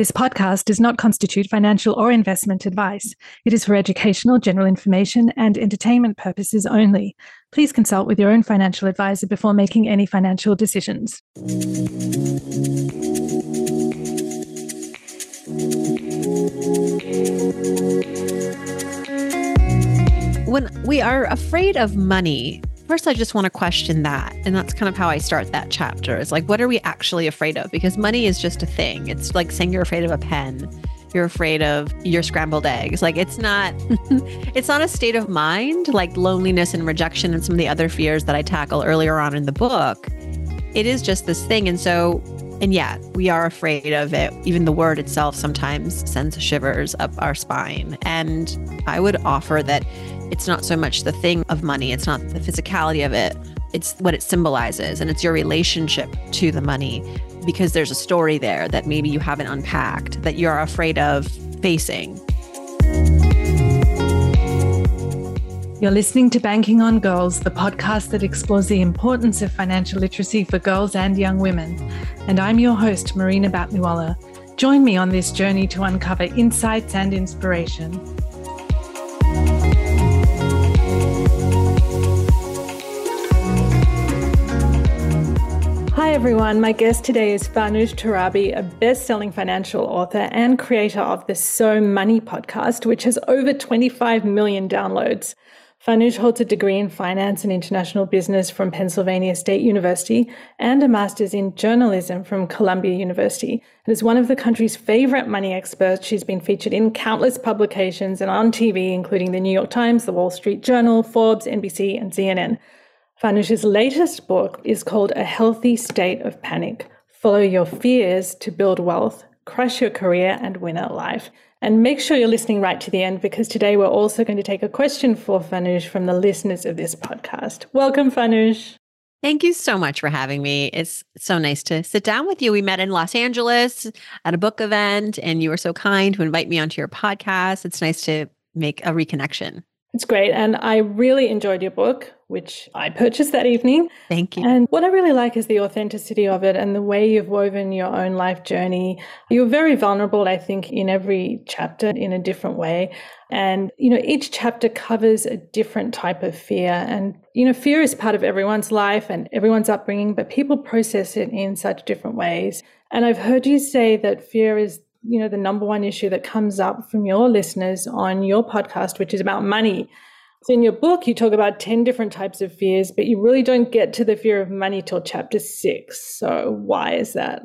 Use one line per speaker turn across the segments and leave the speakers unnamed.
This podcast does not constitute financial or investment advice. It is for educational, general information, and entertainment purposes only. Please consult with your own financial advisor before making any financial decisions.
When we are afraid of money, first I just want to question that. And that's kind of how I start that chapter. It's like, what are we actually afraid of? Because money is just a thing. It's like saying you're afraid of a pen. You're afraid of your scrambled eggs. Like it's not it's not a state of mind like loneliness and rejection and some of the other fears that I tackle earlier on in the book. It is just this thing. And so and yet we are afraid of it. Even the word itself sometimes sends shivers up our spine. And I would offer that it's not so much the thing of money, it's not the physicality of it, it's what it symbolizes and it's your relationship to the money because there's a story there that maybe you haven't unpacked that you're afraid of facing.
You're listening to Banking on Girls, the podcast that explores the importance of financial literacy for girls and young women. And I'm your host, Marina Batliwala. Join me on this journey to uncover insights and inspiration. Hi everyone, my guest today is Farnoosh Torabi, a best-selling financial author and creator of the So Money podcast, which has over 25 million downloads. Farnoosh holds a degree in finance and international business from Pennsylvania State University and a master's in journalism from Columbia University. And is one of the country's favorite money experts. She's been featured in countless publications and on TV, including the New York Times, the Wall Street Journal, Forbes, NBC, and CNN. Farnoosh's latest book is called A Healthy State of Panic Follow Your Fears to Build Wealth, Crush Your Career, and Win at Life. And make sure you're listening right to the end because today we're also going to take a question for Farnoosh from the listeners of this podcast. Welcome, Farnoosh.
Thank you so much for having me. It's so nice to sit down with you. We met in Los Angeles at a book event, and you were so kind to invite me onto your podcast. It's nice to make a reconnection.
It's great. And I really enjoyed your book, which I purchased that evening.
Thank you.
And what I really like is the authenticity of it and the way you've woven your own life journey. You're very vulnerable, I think, in every chapter in a different way. And, you know, each chapter covers a different type of fear. And, you know, fear is part of everyone's life and everyone's upbringing, but people process it in such different ways. And I've heard you say that fear is you know the number one issue that comes up from your listeners on your podcast which is about money. So in your book you talk about 10 different types of fears but you really don't get to the fear of money till chapter 6 so why is that?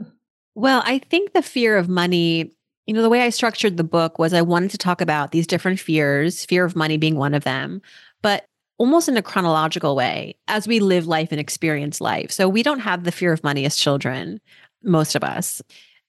Well i think the fear of money you know the way i structured the book was i wanted to talk about these different fears fear of money being one of them but almost in a chronological way as we live life and experience life. So we don't have the fear of money as children most of us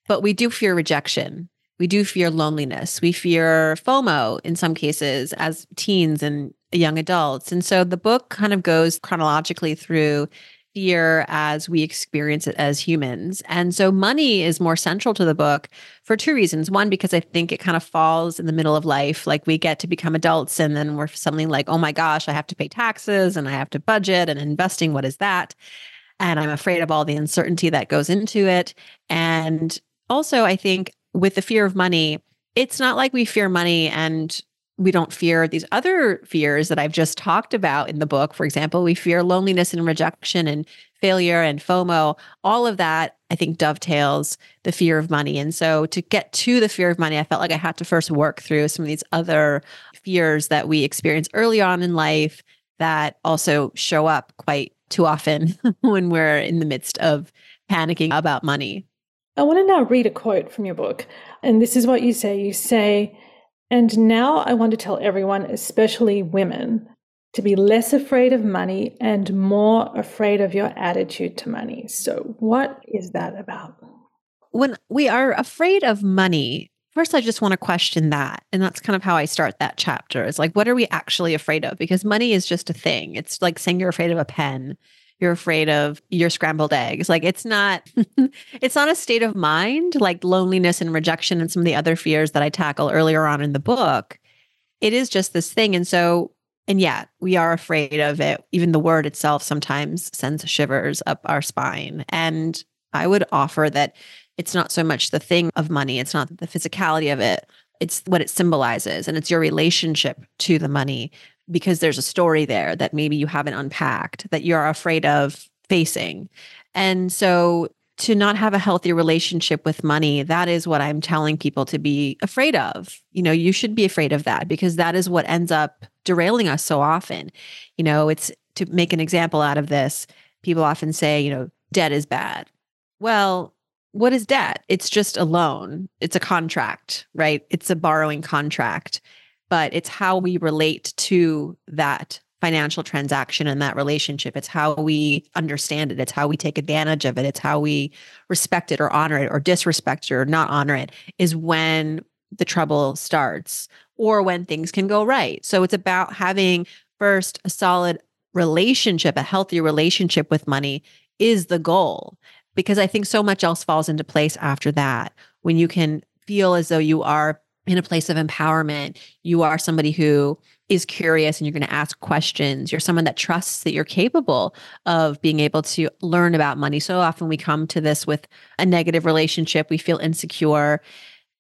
but we do fear rejection. We do fear loneliness. We fear FOMO in some cases as teens and young adults. And so the book kind of goes chronologically through fear as we experience it as humans. And so money is more central to the book for two reasons. One, because I think it kind of falls in the middle of life. Like we get to become adults and then we're suddenly like, oh my gosh, I have to pay taxes and I have to budget and investing. What is that? And I'm afraid of all the uncertainty that goes into it. And also, I think with the fear of money, it's not like we fear money and we don't fear these other fears that I've just talked about in the book. For example, we fear loneliness and rejection and failure and FOMO. All of that, I think, dovetails the fear of money. And so to get to the fear of money, I felt like I had to first work through some of these other fears that we experience early on in life that also show up quite too often when we're in the midst of panicking about money.
I want to now read a quote from your book. And this is what you say. You say, and now I want to tell everyone, especially women, to be less afraid of money and more afraid of your attitude to money. So, what is that about?
When we are afraid of money, first I just want to question that. And that's kind of how I start that chapter. It's like, what are we actually afraid of? Because money is just a thing. It's like saying you're afraid of a pen you're afraid of your scrambled eggs. Like it's not it's not a state of mind like loneliness and rejection and some of the other fears that I tackle earlier on in the book. It is just this thing and so and yet we are afraid of it. Even the word itself sometimes sends shivers up our spine. And I would offer that It's not so much the thing of money, it's not the physicality of it, it's what it symbolizes and it's your relationship to the money because there's a story there that maybe you haven't unpacked that you're afraid of facing. And so to not have a healthy relationship with money, that is what I'm telling people to be afraid of. You know, you should be afraid of that because that is what ends up derailing us so often. You know, it's to make an example out of this, people often say, you know, debt is bad. Well, what is debt? It's just a loan, it's a contract, right? It's a borrowing contract, but it's how we relate to that financial transaction and that relationship. It's how we understand it. It's how we take advantage of it. It's how we respect it or honor it or disrespect it or not honor it is when the trouble starts or when things can go right. So it's about having first a solid relationship, a healthy relationship with money is the goal. Because I think so much else falls into place after that. When you can feel as though you are in a place of empowerment, you are somebody who is curious and you're going to ask questions. You're someone that trusts that you're capable of being able to learn about money. So often we come to this with a negative relationship, we feel insecure.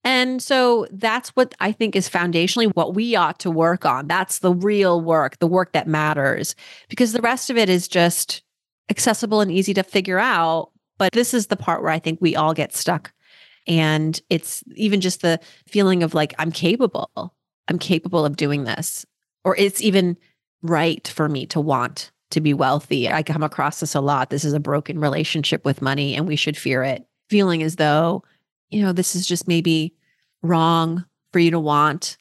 And so that's what I think is foundationally what we ought to work on. That's the real work, the work that matters, because the rest of it is just accessible and easy to figure out. But this is the part where I think we all get stuck. And it's even just the feeling of like, I'm capable. I'm capable of doing this or it's even right for me to want to be wealthy. I come across this a lot. This is a broken relationship with money and we should fear it. Feeling as though, you know, this is just maybe wrong for you to want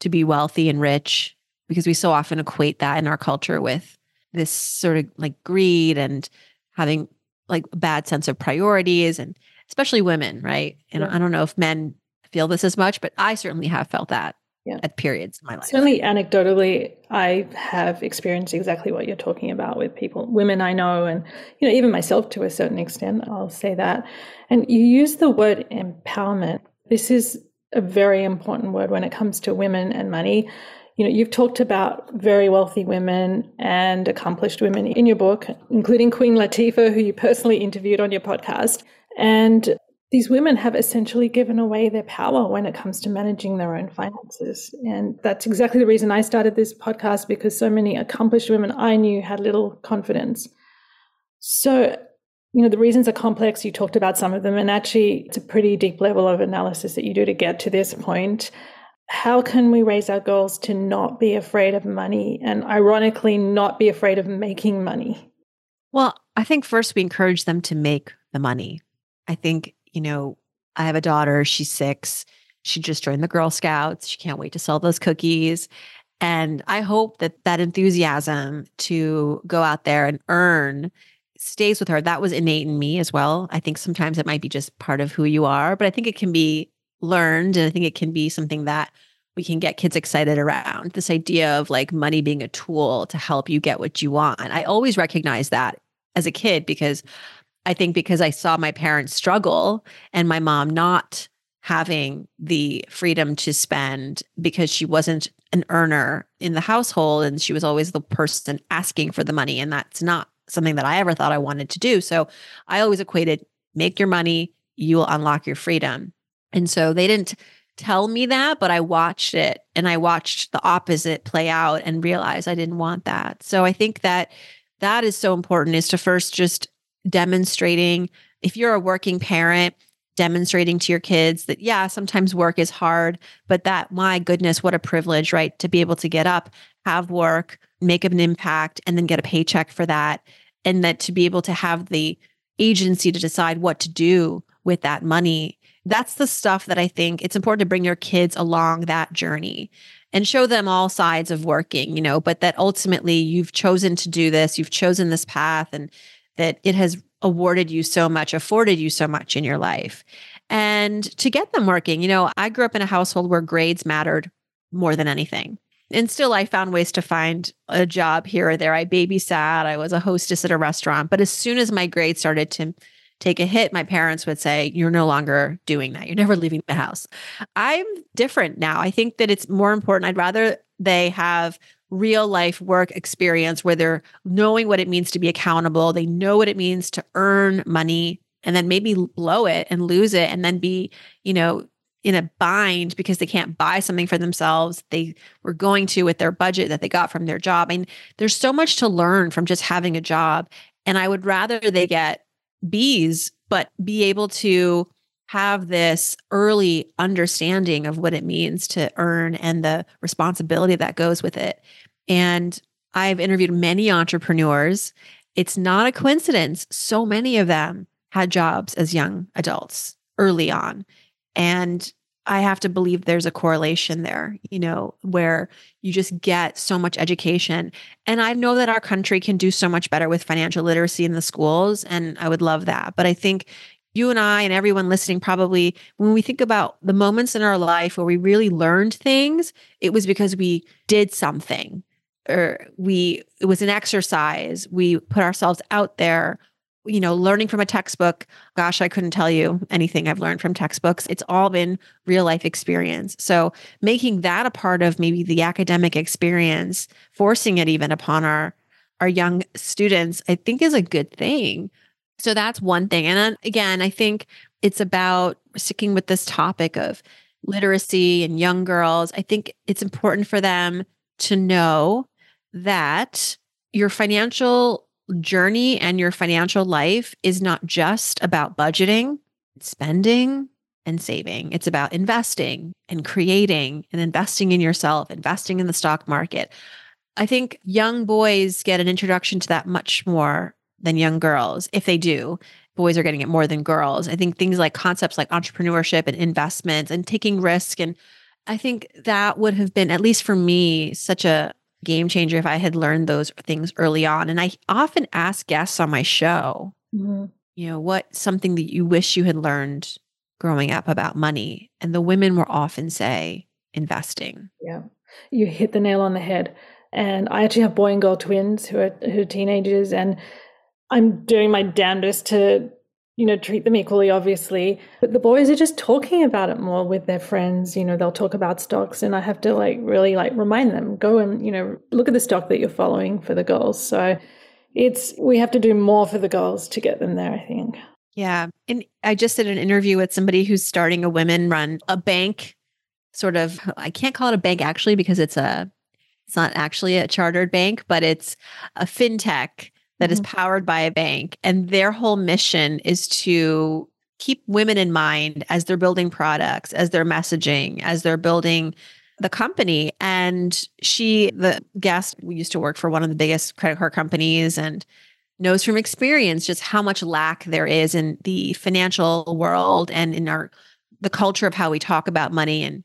to be wealthy and rich because we so often equate that in our culture with this sort of like greed and having like bad sense of priorities and especially women, right? And yeah. I don't know if men feel this as much, but I certainly have felt that yeah. at periods in my life.
Certainly, anecdotally, I have experienced exactly what you're talking about with people, women I know, and you know, even myself to a certain extent. I'll say that. And you use the word empowerment. This is a very important word when it comes to women and money. You know, you've talked about very wealthy women and accomplished women in your book, including Queen Latifah, who you personally interviewed on your podcast. And these women have essentially given away their power when it comes to managing their own finances. And that's exactly the reason I started this podcast because so many accomplished women I knew had little confidence. So, you know, the reasons are complex. You talked about some of them, and actually, it's a pretty deep level of analysis that you do to get to this point. How can we raise our girls to not be afraid of money and, ironically, not be afraid of making money?
Well, I think first we encourage them to make the money. I think you know, I have a daughter, she's six. She just joined the Girl Scouts. She can't wait to sell those cookies. And I hope that that enthusiasm to go out there and earn stays with her. That was innate in me as well. I think sometimes it might be just part of who you are, but I think it can be learned. And I think it can be something that we can get kids excited around this idea of like money being a tool to help you get what you want. I always recognize that as a kid because I think because I saw my parents struggle and my mom not having the freedom to spend because she wasn't an earner in the household and she was always the person asking for the money. And that's not something that I ever thought I wanted to do. So I always equated make your money, you will unlock your freedom. And so they didn't tell me that, but I watched it and I watched the opposite play out and realized I didn't want that. So I think that that is so important is to first just demonstrating if you're a working parent demonstrating to your kids that yeah sometimes work is hard but that my goodness what a privilege right to be able to get up have work make an impact and then get a paycheck for that. And that to be able to have the agency to decide what to do with that money. That's the stuff that i think it's important to bring your kids along that journey and show them all sides of working you know but that ultimately you've chosen to do this you've chosen this path and that it has awarded you so much, afforded you so much in your life. And to get them working, you know, I grew up in a household where grades mattered more than anything. And still, I found ways to find a job here or there. I babysat, I was a hostess at a restaurant. But as soon as my grades started to take a hit, my parents would say, You're no longer doing that. You're never leaving the house. I'm different now. I think that it's more important. I'd rather they have real life work experience where they're knowing what it means to be accountable. They know what it means to earn money and then maybe blow it and lose it and then be, you know, in a bind because they can't buy something for themselves they were going to with their budget that they got from their job. I mean, there's so much to learn from just having a job. And I would rather they get B's, but be able to have this early understanding of what it means to earn and the responsibility that goes with it. And I've interviewed many entrepreneurs. It's not a coincidence. So many of them had jobs as young adults early on. And I have to believe there's a correlation there, you know, where you just get so much education. And I know that our country can do so much better with financial literacy in the schools. And I would love that. But I think you and I and everyone listening probably, when we think about the moments in our life where we really learned things, it was because we did something or we, it was an exercise. We put ourselves out there you know, learning from a textbook, gosh, I couldn't tell you anything I've learned from textbooks. It's all been real life experience. So making that a part of maybe the academic experience, forcing it even upon our our young students, I think is a good thing. So that's one thing. And again, I think it's about sticking with this topic of literacy and young girls. I think it's important for them to know that your financial journey and your financial life is not just about budgeting, spending, and saving. It's about investing and creating and investing in yourself, investing in the stock market. I think young boys get an introduction to that much more than young girls, if they do. Boys are getting it more than girls. I think things like concepts like entrepreneurship and investments and taking risk. And I think that would have been, at least for me, such a game changer if I had learned those things early on. And I often ask guests on my show, mm-hmm. you know, what something that you wish you had learned growing up about money. And the women will often say investing.
Yeah. You hit the nail on the head. And I actually have boy and girl twins who are who are teenagers and I'm doing my damnedest to you know, treat them equally, obviously. But the boys are just talking about it more with their friends. You know, they'll talk about stocks, and I have to like really like remind them, go and, you know, look at the stock that you're following for the girls. So it's, we have to do more for the girls to get them there, I think.
Yeah. And I just did an interview with somebody who's starting a women run a bank, sort of, I can't call it a bank actually because it's a, it's not actually a chartered bank, but it's a fintech that mm-hmm. is powered by a bank. And their whole mission is to keep women in mind as they're building products, as they're messaging, as they're building the company. And she, the guest, we used to work for one of the biggest credit card companies and knows from experience just how much lack there is in the financial world and in our the culture of how we talk about money and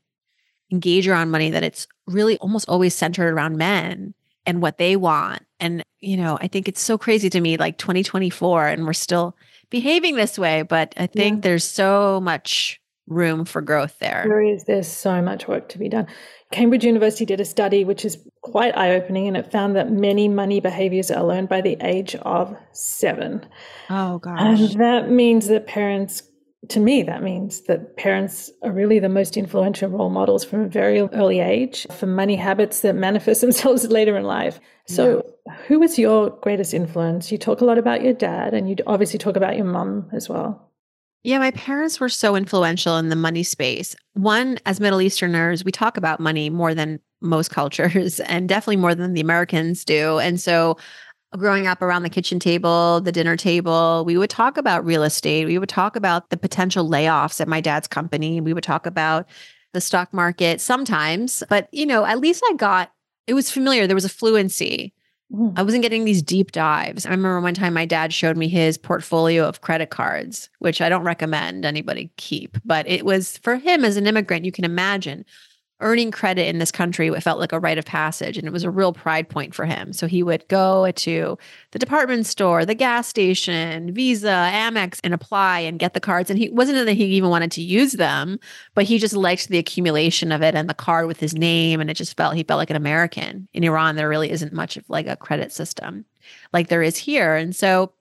engage around money that it's really almost always centered around men and what they want. And, you know, I think it's so crazy to me, like 2024, and we're still behaving this way. But I think yeah. there's so much room for growth there.
There is. There's so much work to be done. Cambridge University did a study which is quite eye opening, and it found that many money behaviors are learned by the age of seven.
Oh, gosh.
And that means that parents to me, that means that parents are really the most influential role models from a very early age for money habits that manifest themselves later in life. So, yeah. who was your greatest influence? You talk a lot about your dad, and you obviously talk about your mum as well.
Yeah, my parents were so influential in the money space. One, as Middle Easterners, we talk about money more than most cultures and definitely more than the Americans do. And so growing up around the kitchen table, the dinner table, we would talk about real estate. We would talk about the potential layoffs at my dad's company. We would talk about the stock market sometimes, but you know, at least I got it was familiar. There was a fluency. Mm. I wasn't getting these deep dives. I remember one time my dad showed me his portfolio of credit cards, which I don't recommend anybody keep, but it was for him as an immigrant, you can imagine earning credit in this country it felt like a rite of passage and it was a real pride point for him. So he would go to the department store the gas station visa amex and apply and get the cards. And he wasn't that he even wanted to use them but he just liked the accumulation of it and the card with his name. And it just felt he felt like an american. In iran there really isn't much of like a credit system like there is here. And so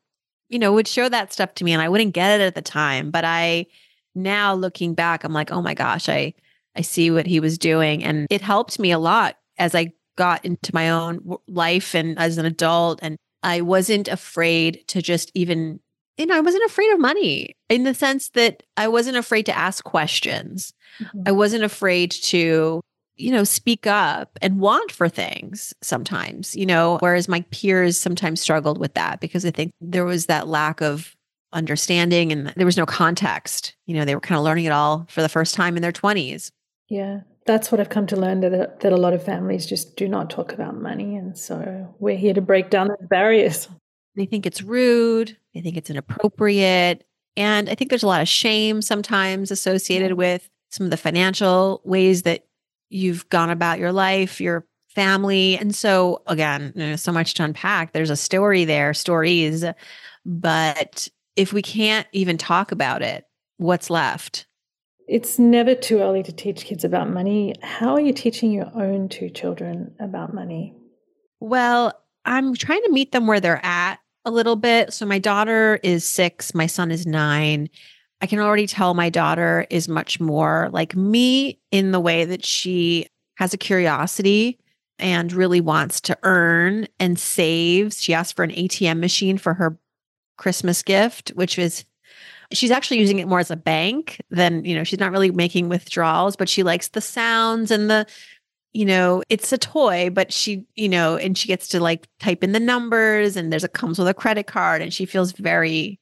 you know would show that stuff to me and i wouldn't get it at the time. But i now looking back i'm like oh my gosh i I see what he was doing. And it helped me a lot as I got into my own life and as an adult. And I wasn't afraid to just even you know, I wasn't afraid of money in the sense that I wasn't afraid to ask questions. Mm-hmm. I wasn't afraid to, you know, speak up and want for things sometimes, you know, whereas my peers sometimes struggled with that because I think there was that lack of understanding and there was no context. You know, they were kind of learning it all for the first time in their 20s.
Yeah. That's what I've come to learn that that a lot of families just do not talk about money and so we're here to break down those barriers.
They think it's rude, they think it's inappropriate, and I think there's a lot of shame sometimes associated with some of the financial ways that you've gone about your life, your family. And so again, there's so much to unpack. There's a story there, stories, but if we can't even talk about it, what's left?
It's never too early to teach kids about money. How are you teaching your own two children about money?
Well, I'm trying to meet them where they're at a little bit. So my daughter is six, my son is nine. I can already tell my daughter is much more like me in the way that she has a curiosity and really wants to earn and saves. She asked for an ATM machine for her Christmas gift, which is she's actually using it more as a bank than, you know, she's not really making withdrawals, but she likes the sounds and the you know, it's a toy, but she, you know, and she gets to like type in the numbers and there's a comes with a credit card and she feels very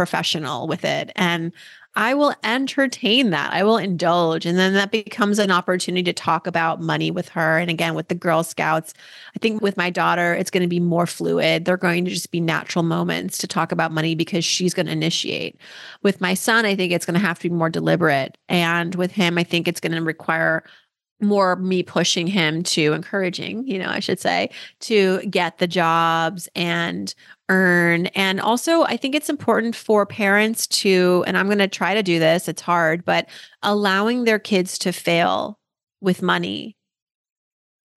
professional with it. And I will entertain that. I will indulge. And then that becomes an opportunity to talk about money with her. And again, with the Girl Scouts, I think with my daughter, it's going to be more fluid. They're going to just be natural moments to talk about money because she's going to initiate. With my son, I think it's going to have to be more deliberate. And with him, I think it's going to require more me pushing him to encouraging, you know, I should say, to get the jobs and earn. And also, I think it's important for parents to, and I'm going to try to do this, it's hard, but allowing their kids to fail with money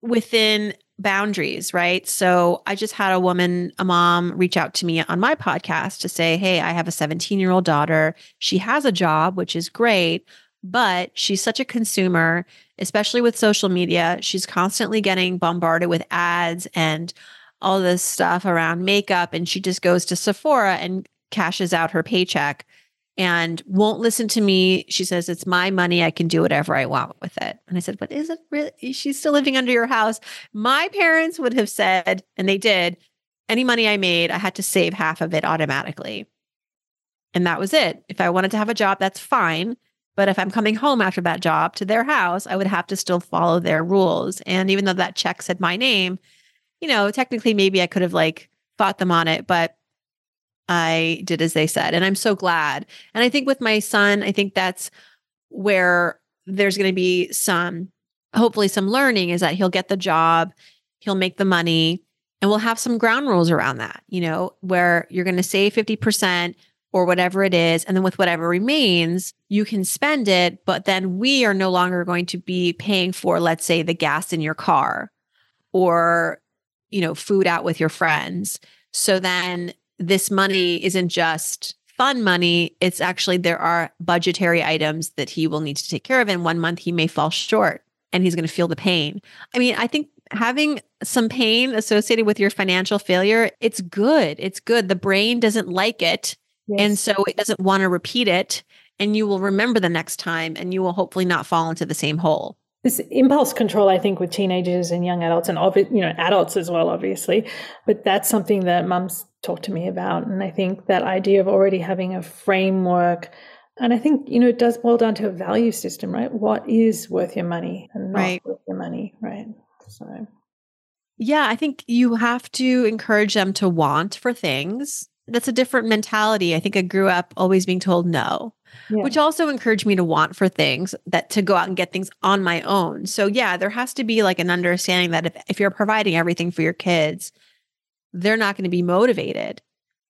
within boundaries, right? So I just had a woman, a mom, reach out to me on my podcast to say, Hey, I have a 17 year old daughter. She has a job, which is great, but she's such a consumer, especially with social media. She's constantly getting bombarded with ads and all this stuff around makeup. And she just goes to Sephora and cashes out her paycheck and won't listen to me. She says, It's my money. I can do whatever I want with it. And I said, But is it really? She's still living under your house. My parents would have said, and they did, any money I made, I had to save half of it automatically. And that was it. If I wanted to have a job, that's fine. But if I'm coming home after that job to their house, I would have to still follow their rules. And even though that check said my name, you know, technically maybe I could have like fought them on it, but I did as they said. And I'm so glad. And I think with my son, I think that's where there's going to be some, hopefully, some learning is that he'll get the job, he'll make the money, and we'll have some ground rules around that, you know, where you're going to save 50% or whatever it is. And then with whatever remains, you can spend it. But then we are no longer going to be paying for, let's say, the gas in your car or, you know, food out with your friends. So then this money isn't just fun money. It's actually, there are budgetary items that he will need to take care of. And one month he may fall short and he's going to feel the pain. I mean, I think having some pain associated with your financial failure, it's good. It's good. The brain doesn't like it Yes. And so it doesn't want to repeat it. And you will remember the next time and you will hopefully not fall into the same hole.
This impulse control, I think, with teenagers and young adults and you know adults as well, obviously, but that's something that mums talk to me about, and I think that idea of already having a framework, and I think you know it does boil down to a value system, right? What is worth your money and not right. worth your money, right? So,
yeah, I think you have to encourage them to want for things that's a different mentality. I think I grew up always being told no, yeah. which also encouraged me to want for things that to go out and get things on my own. So yeah, there has to be like an understanding that if, if you're providing everything for your kids, they're not going to be motivated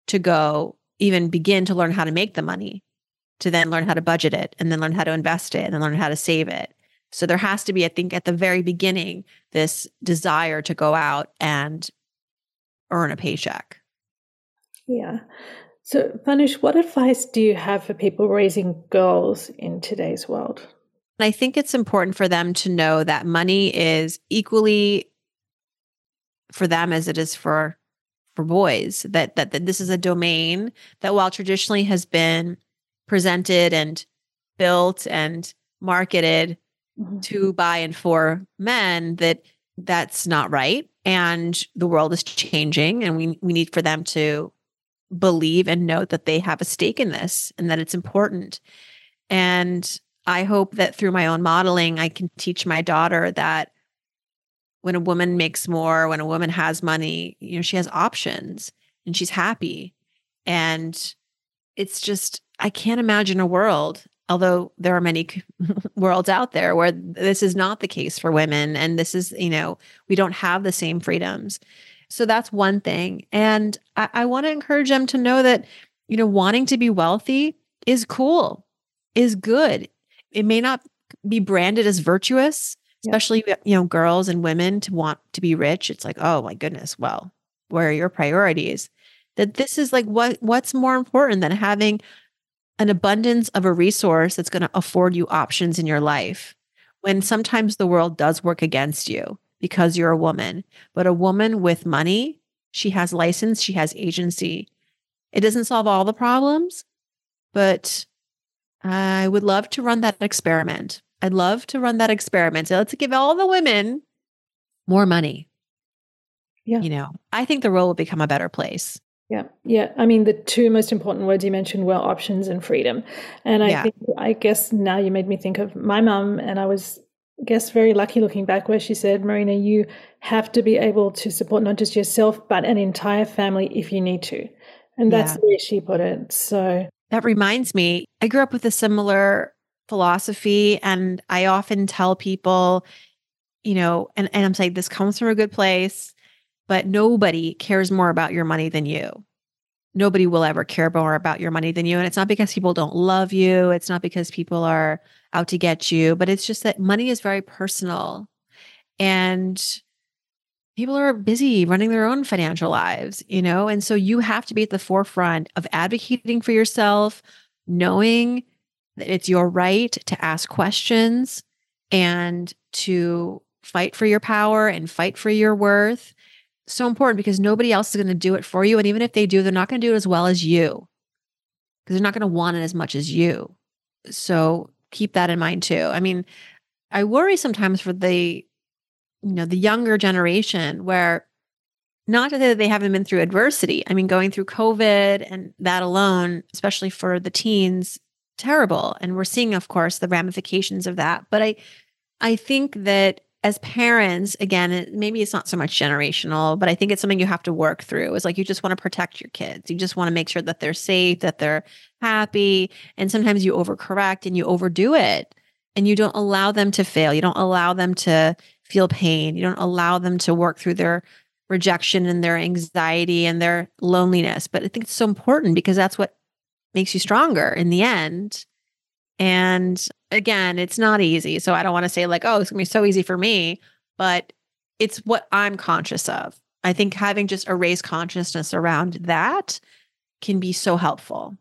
to go even begin to learn how to make the money, to then learn how to budget it and then learn how to invest it and then learn how to save it. So there has to be, I think, at the very beginning, this desire to go out and earn a paycheck.
Yeah. So, Farnoosh, what advice do you have for people raising girls in today's world?
I think it's important for them to know that money is equally for them as it is for for boys that, that that this is a domain that while traditionally has been presented and built and marketed mm-hmm. to by and for men that that's not right and the world is changing and we we need for them to believe and know that they have a stake in this and that it's important. And i hope that through my own modeling i can teach my daughter that when a woman makes more when a woman has money you know she has options and she's happy. And it's just i can't imagine a world although there are many worlds out there where this is not the case for women and this is you know we don't have the same freedoms so that's one thing and i, I want to encourage them to know that you know wanting to be wealthy is cool is good. It may not be branded as virtuous especially you know girls and women to want to be rich. It's like oh my goodness well where are your priorities? That this is like what what's more important than having an abundance of a resource that's going to afford you options in your life when sometimes the world does work against you because you're a woman. But a woman with money, she has license, she has agency. It doesn't solve all the problems, but I would love to run that experiment. I'd love to run that experiment. So let's give all the women more money.
Yeah.
You know, I think the world will become a better place.
Yeah, yeah. I mean, the two most important words you mentioned were options and freedom. And I yeah. think, I guess now you made me think of my mum, and I was, I guess, very lucky looking back where she said, Marina, you have to be able to support not just yourself, but an entire family if you need to. And that's yeah. the way she put it. So
that reminds me, I grew up with a similar philosophy, and I often tell people, you know, and, and I'm saying this comes from a good place but nobody cares more about your money than you. Nobody will ever care more about your money than you. And it's not because people don't love you, it's not because people are out to get you, but it's just that money is very personal. And people are busy running their own financial lives, you know? And so you have to be at the forefront of advocating for yourself, knowing that it's your right to ask questions and to fight for your power and fight for your worth so important because nobody else is going to do it for you. And even if they do, they're not going to do it as well as you because they're not going to want it as much as you. So keep that in mind too. I mean, I worry sometimes for the, you know, the younger generation where not that they haven't been through adversity. I mean, going through COVID and that alone, especially for the teens, terrible. And we're seeing, of course, the ramifications of that. But I, I think that as parents, again, maybe it's not so much generational, but I think it's something you have to work through. It's like you just want to protect your kids. You just want to make sure that they're safe, that they're happy. And sometimes you overcorrect and you overdo it and you don't allow them to fail. You don't allow them to feel pain. You don't allow them to work through their rejection and their anxiety and their loneliness. But I think it's so important because that's what makes you stronger in the end. And again, it's not easy. So I don't want to say, like, oh, it's going to be so easy for me, but it's what I'm conscious of. I think having just a raised consciousness around that can be so helpful.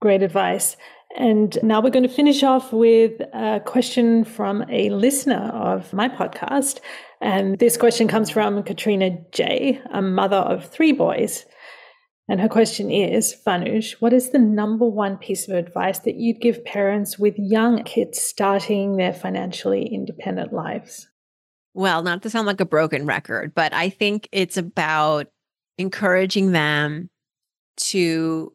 Great advice. And now we're going to finish off with a question from a listener of my podcast. And this question comes from Katrina J, a mother of three boys. And her question is Farnoosh, what is the number one piece of advice that you'd give parents with young kids starting their financially independent lives?
Well, not to sound like a broken record, but I think it's about encouraging them to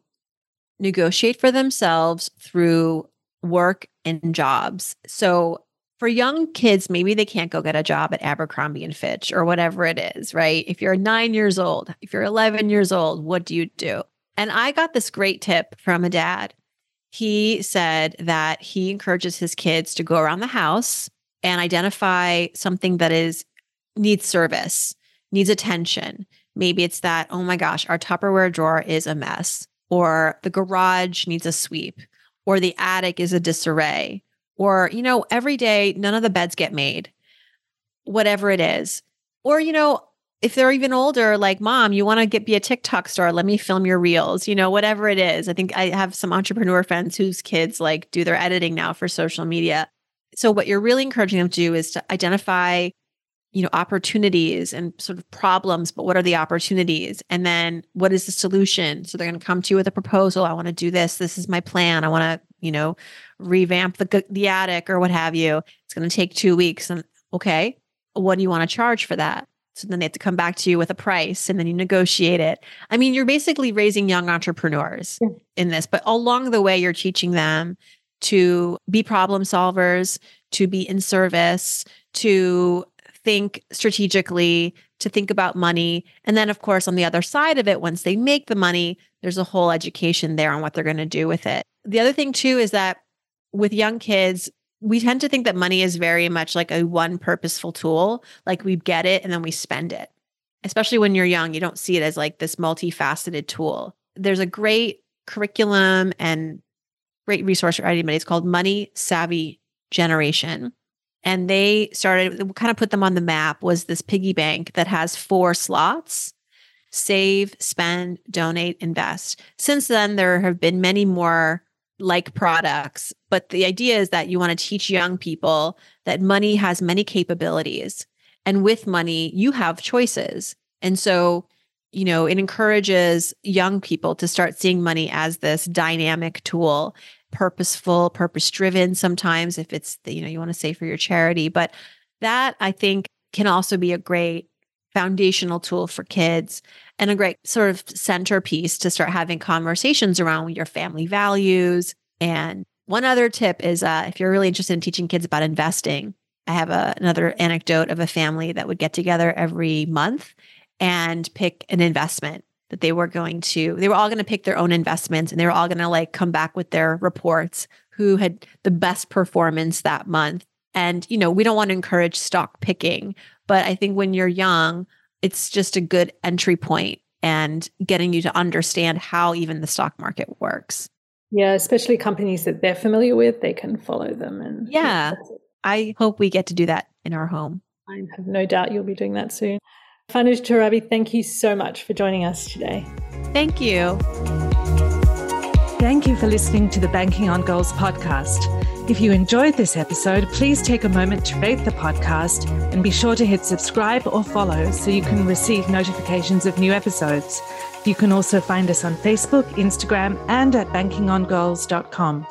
negotiate for themselves through work and jobs. So for young kids, maybe they can't go get a job at Abercrombie and Fitch or whatever it is, right? If you're nine years old, if you're 11 years old, what do you do? And I got this great tip from a dad. He said that he encourages his kids to go around the house and identify something that is needs service, needs attention. Maybe it's that, oh my gosh, our Tupperware drawer is a mess, or the garage needs a sweep, or the attic is a disarray, or, you know, every day, none of the beds get made, whatever it is. Or, you know, if they're even older, like mom, you want to get be a TikTok star, let me film your reels, you know, whatever it is. I think I have some entrepreneur friends whose kids like do their editing now for social media. So what you're really encouraging them to do is to identify you know opportunities and sort of problems but what are the opportunities and then what is the solution so they're going to come to you with a proposal i want to do this this is my plan i want to you know revamp the the attic or what have you it's going to take 2 weeks and okay what do you want to charge for that so then they have to come back to you with a price and then you negotiate it. I mean, you're basically raising young entrepreneurs yeah. in this, but along the way, you're teaching them to be problem solvers, to be in service, to think strategically, to think about money. And then, of course, on the other side of it, once they make the money, there's a whole education there on what they're going to do with it. The other thing, too, is that with young kids, we tend to think that money is very much like a one purposeful tool, like we get it and then we spend it. Especially when you're young, you don't see it as like this multifaceted tool. There's a great curriculum and great resource for anybody. It's called Money Savvy Generation. And they started, kind of put them on the map, was this piggy bank that has four slots save, spend, donate, invest. Since then, there have been many more like products. But the idea is that you want to teach young people that money has many capabilities. And with money, you have choices. And so, you know, it encourages young people to start seeing money as this dynamic tool, purposeful, purpose driven sometimes, if it's, the, you know, you want to say for your charity. But that I think can also be a great foundational tool for kids and a great sort of centerpiece to start having conversations around your family values. And one other tip is uh, if you're really interested in teaching kids about investing, I have a, another anecdote of a family that would get together every month and pick an investment that they were going to, they were all going to pick their own investments and they were all going to like come back with their reports who had the best performance that month. And, you know, we don't want to encourage stock picking, but I think when you're young, it's just a good entry point and getting you to understand how even the stock market works.
Yeah, especially companies that they're familiar with, they can follow them. And
yeah, I hope we get to do that in our home.
I have no doubt you'll be doing that soon. Farnoosh Torabi, thank you so much for joining us today.
Thank you.
Thank you for listening to the Banking on Girls podcast. If you enjoyed this episode, please take a moment to rate the podcast and be sure to hit subscribe or follow so you can receive notifications of new episodes. You can also find us on Facebook, Instagram, and at bankingongirls.com.